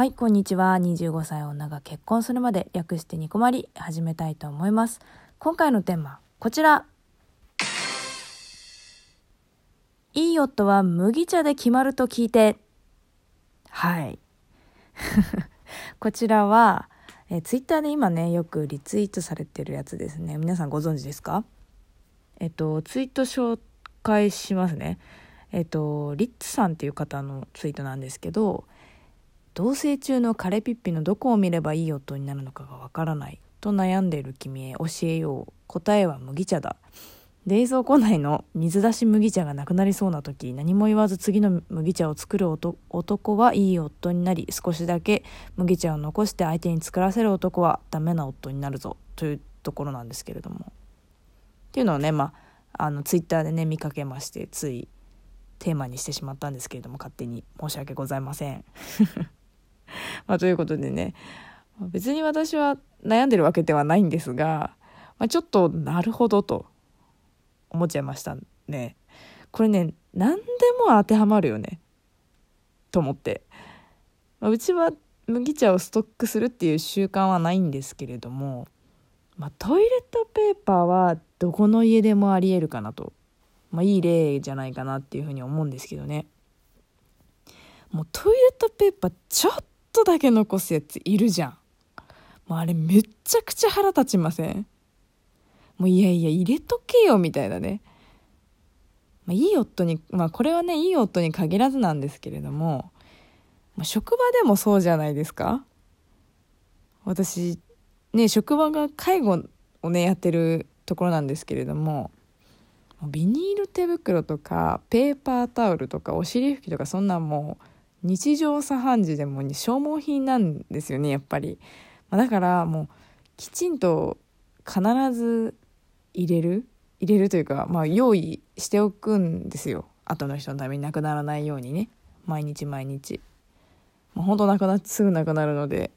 はい、こんにちは。25歳女が結婚するまで略してニコマリ始めたいと思います。今回のテーマ、こちら。いい夫は麦茶で決まると聞いて。はい。こちらは、えツイッターで今ね、よくリツイートされてるやつですね。皆さんご存知ですか？えっと、ツイート紹介しますね。えっと、リッツさんっていう方のツイートなんですけど、同棲中のカレピッピのどこを見ればいい夫になるのかがわからないと悩んでいる君へ教えよう。答えは麦茶だ。冷蔵庫内の水出し麦茶がなくなりそうな時何も言わず次の麦茶を作る男はいい夫になり少しだけ麦茶を残して相手に作らせる男はダメな夫になるぞというところなんですけれども。っていうのをねまああのツイッターでね見かけましてついテーマにしてしまったんですけれども勝手に申し訳ございません。まあ、ということでね。別に私は悩んでるわけではないんですが、まあ、ちょっとなるほどと思っちゃいましたね。これね何でも当てはまるよね。と思って、まあ、うちは麦茶をストックするっていう習慣はないんですけれども、まあ、トイレットペーパーはどこの家でもありえるかなと、まあ、いい例じゃないかなっていうふうに思うんですけどね。もうトイレットペーパーちょっとだけ残すやついるじゃん。もうあれめっちゃくちゃ腹立ちません？もういやいや入れとけよみたいなね。まあ、いい夫に、まあこれはね、いい夫に限らずなんですけれども、まあ、職場でもそうじゃないですか？私、ね、職場が介護をね、やってるところなんですけれども、ビニール手袋とかペーパータオルとかお尻拭きとかそんなんもう日常茶飯事でも消耗品なんですよねやっぱり、まあ、だからもうきちんと必ず入れる入れるというか、まあ、用意しておくんですよ。後の人のためになくならないようにね。毎日毎日、まあ、ほんとなくなってすぐなくなるので。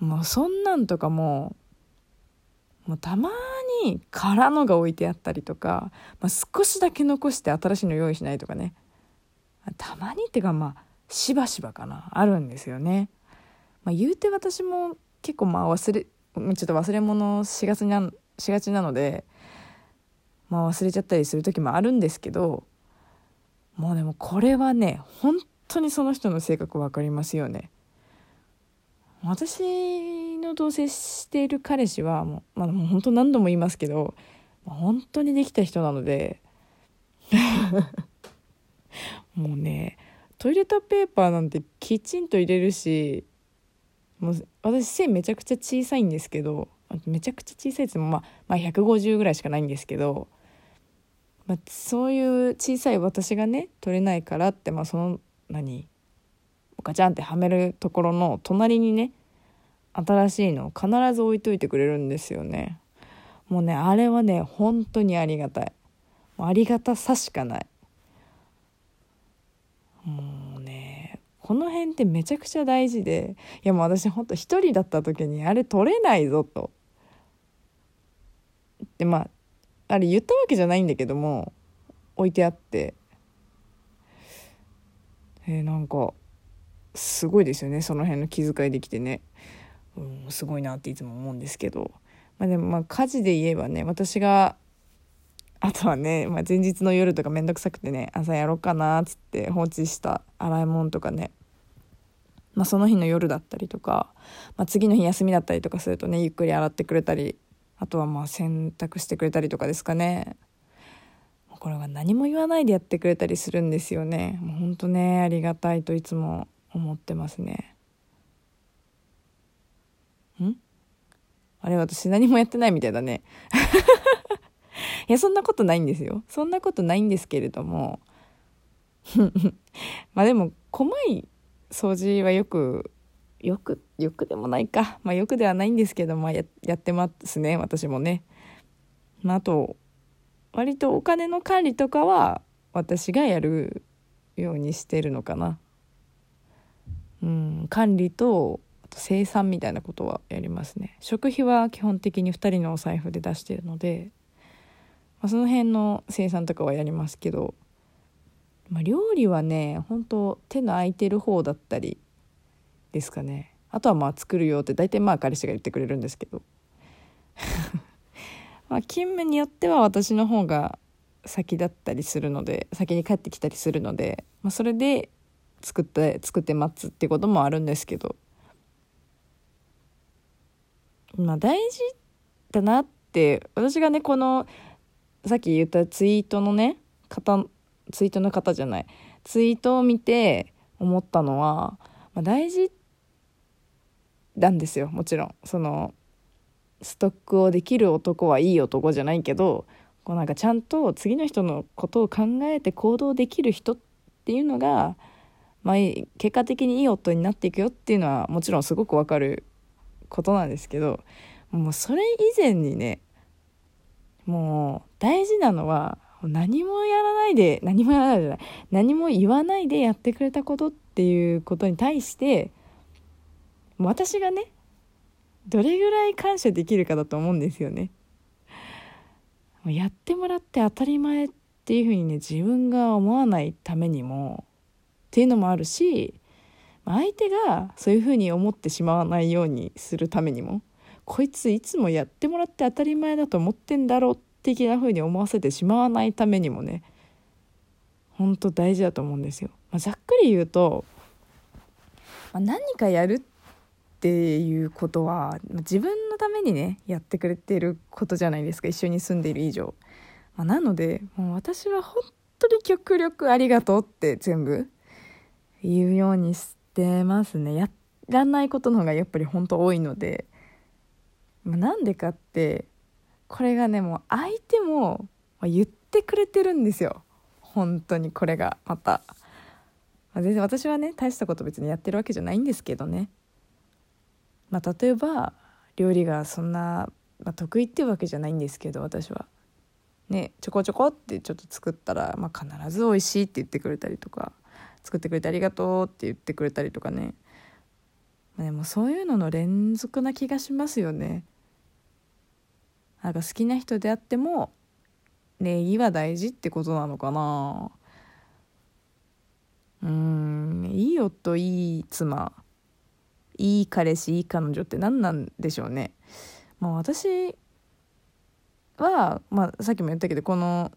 もうそんなんとかももうたまに空のが置いてあったりとか、まあ、少しだけ残して新しいの用意しないとかね。たまにっていうかまあしばしばかなあるんですよね。まあ、言うて私も結構まあ忘れちょっと忘れ物しがちなしがちなので、まあ、忘れちゃったりする時もあるんですけどもうでもこれはね本当にその人の性格分かりますよね。私の同棲している彼氏はもう,、まあ、もう本当何度も言いますけど本当にできた人なのでもうねトイレットペーパーなんてきちんと入れるしもう私線めちゃくちゃ小さいんですけどめちゃくちゃ小さいやつも、まあ、まあ150ぐらいしかないんですけど、まあ、そういう小さい私がね取れないからって、まあ、その何ガチャンってはめるところの隣にね新しいのを必ず置いといてくれるんですよね。もうねあれはね本当にありがたい。ありがたさしかない。もうねこの辺ってめちゃくちゃ大事でいやもう私ほんと一人だった時にあれ取れないぞと。でまああれ言ったわけじゃないんだけども置いてあって。えー、なんかすごいですよねその辺の気遣いできてね、うん、すごいなっていつも思うんですけど、まあ、でもまあ家事で言えばね私があとはね、まあ、前日の夜とかめんどくさくてね朝やろうかなっつって放置した洗い物とかね、まあ、その日の夜だったりとか、まあ、次の日休みだったりとかするとねゆっくり洗ってくれたりあとはまあ洗濯してくれたりとかですかね。これは何も言わないでやってくれたりするんですよね。もうほんとねありがたいといつも思ってますね。ん？あれ私何もやってないみたいだね。いや、そんなことないんですよ。そんなことないんですけれども、まあでも、細い掃除はよく、よく、よくでもないか。まあよくではないんですけど、まあややってますね、私もね。まああと、割とお金の管理とかは私がやるようにしてるのかな。うん、管理とあと生産みたいなことはやりますね食費は基本的に2人のお財布で出してるのでまあ、その辺の生産とかはやりますけど、まあ、料理はね本当手の空いてる方だったりですかね。あとはまあ作るよって大体まあ彼氏が言ってくれるんですけど。まあ勤務によっては私の方が先だったりするので先に帰ってきたりするので、まあ、それで作って作って待つってこともあるんですけど。まあ大事だなって私がねこのさっき言ったツイートのね方ツイートの方じゃない。ツイートを見て思ったのは、まあ、大事なんですよもちろん。そのストックをできる男はいい男じゃないけどこうなんかちゃんと次の人のことを考えて行動できる人っていうのが、まあ、結果的にいい夫になっていくよっていうのはもちろんすごくわかることなんですけどもうそれ以前にねもう大事なのは何もやらないで何もやらないじゃない何も言わないでやってくれたことっていうことに対して私がねどれぐらい感謝できるかだと思うんですよね。やってもらって当たり前っていうふうにね自分が思わないためにもっていうのもあるし相手がそういうふうに思ってしまわないようにするためにもこいついつもやってもらって当たり前だと思ってんだろう的なふうに思わせてしまわないためにもね本当大事だと思うんですよ。まあ、ざっくり言うと、まあ、何かやるっていうことは自分のためにねやってくれてることじゃないですか。一緒に住んでいる以上、まあ、なのでもう私は本当に極力ありがとうって全部言うようにしてますね。やらないことの方がやっぱり本当多いので、なんでかってこれがねもう相手も言ってくれてるんですよ本当にこれがまた。まあ全然私はね大したこと別にやってるわけじゃないんですけどねまあ、例えば料理がそんな、まあ、得意っていうわけじゃないんですけど私は。ね、ちょこちょこってちょっと作ったら、まあ、必ず美味しいって言ってくれたりとか作ってくれてありがとうって言ってくれたりとかね、まあ、でもそういうのの連続な気がしますよね。なんか好きな人であっても礼儀は大事ってことなのかなうんいい夫いい妻いい彼氏いい彼女って何なんでしょうね。まあ、私は、まあ、さっきも言ったけどこの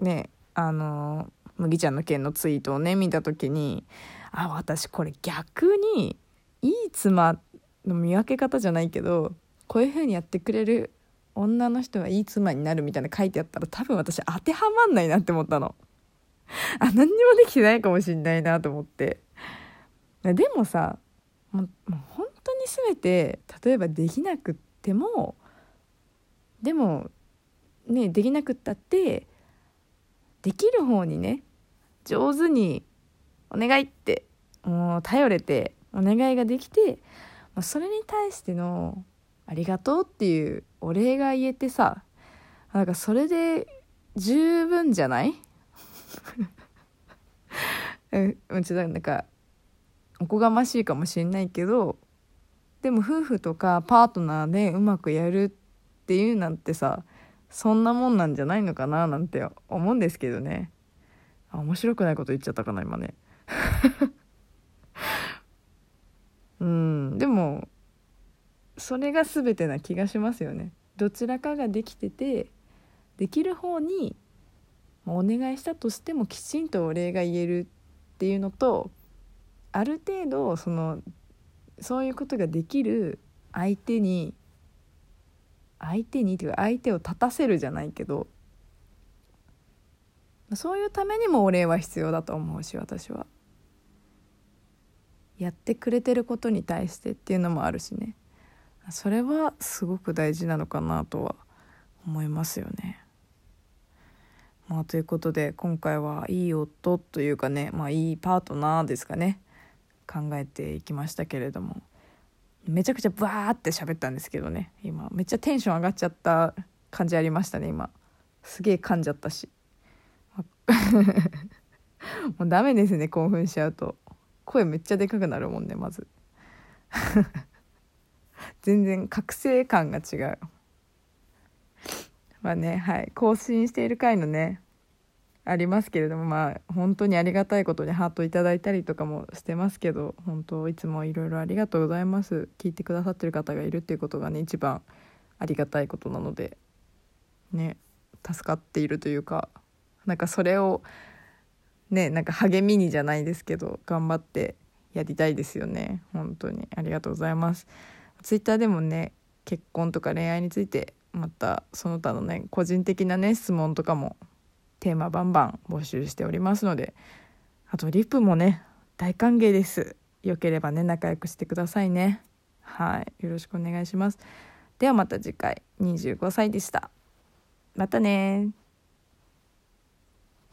ねあの麦ちゃんの件のツイートをね見た時にあ私これ逆にいい妻の見分け方じゃないけどこういう風にやってくれる女の人はいい妻になるみたいな書いてあったら多分私当てはまんないなって思ったの。あ何にもできてないかもしんないなと思って。でもさもう本当に全て例えばできなくってもでもねできなくったってできる方にね上手にお願いってもう頼れてお願いができてまあそれに対してのありがとうっていうお礼が言えてさなんかそれで十分じゃない？うん、ちょっとなんかおこがましいかもしれないけどでも夫婦とかパートナーでうまくやるっていうなんてさそんなもんなんじゃないのかななんて思うんですけどね。面白くないこと言っちゃったかな今ね。うんでもそれが全てな気がしますよねどちらかができててできる方にお願いしたとしてもきちんとお礼が言えるっていうのとある程度そのそういうことができる相手に相手にっていうか相手を立たせるじゃないけどそういうためにもお礼は必要だと思うし私は。やってくれてることに対してっていうのもあるしねそれはすごく大事なのかなとは思いますよね。まあ、ということで今回はいい夫というかね、まあ、いいパートナーですかね。考えていきましたけれども。めちゃくちゃバーって喋ったんですけどね今。めっちゃテンション上がっちゃった感じありましたね今。すげえ噛んじゃったし。もうダメですね興奮しちゃうと。声めっちゃでかくなるもんねまず。全然覚醒感が違う。まあねはい。更新している回のねありますけれどもまあ本当にありがたいことにハートいただいたりとかもしてますけど本当いつもいろいろありがとうございます。聞いてくださってる方がいるっていうことがね一番ありがたいことなのでね助かっているというかなんかそれをねなんか励みにじゃないですけど頑張ってやりたいですよね。本当にありがとうございます。ツイッターでもね結婚とか恋愛についてまたその他のね個人的なね質問とかもテーマバンバン募集しておりますのであとリプもね大歓迎です。よければね仲良くしてくださいね。はい。よろしくお願いします。ではまた次回。25歳でした。またね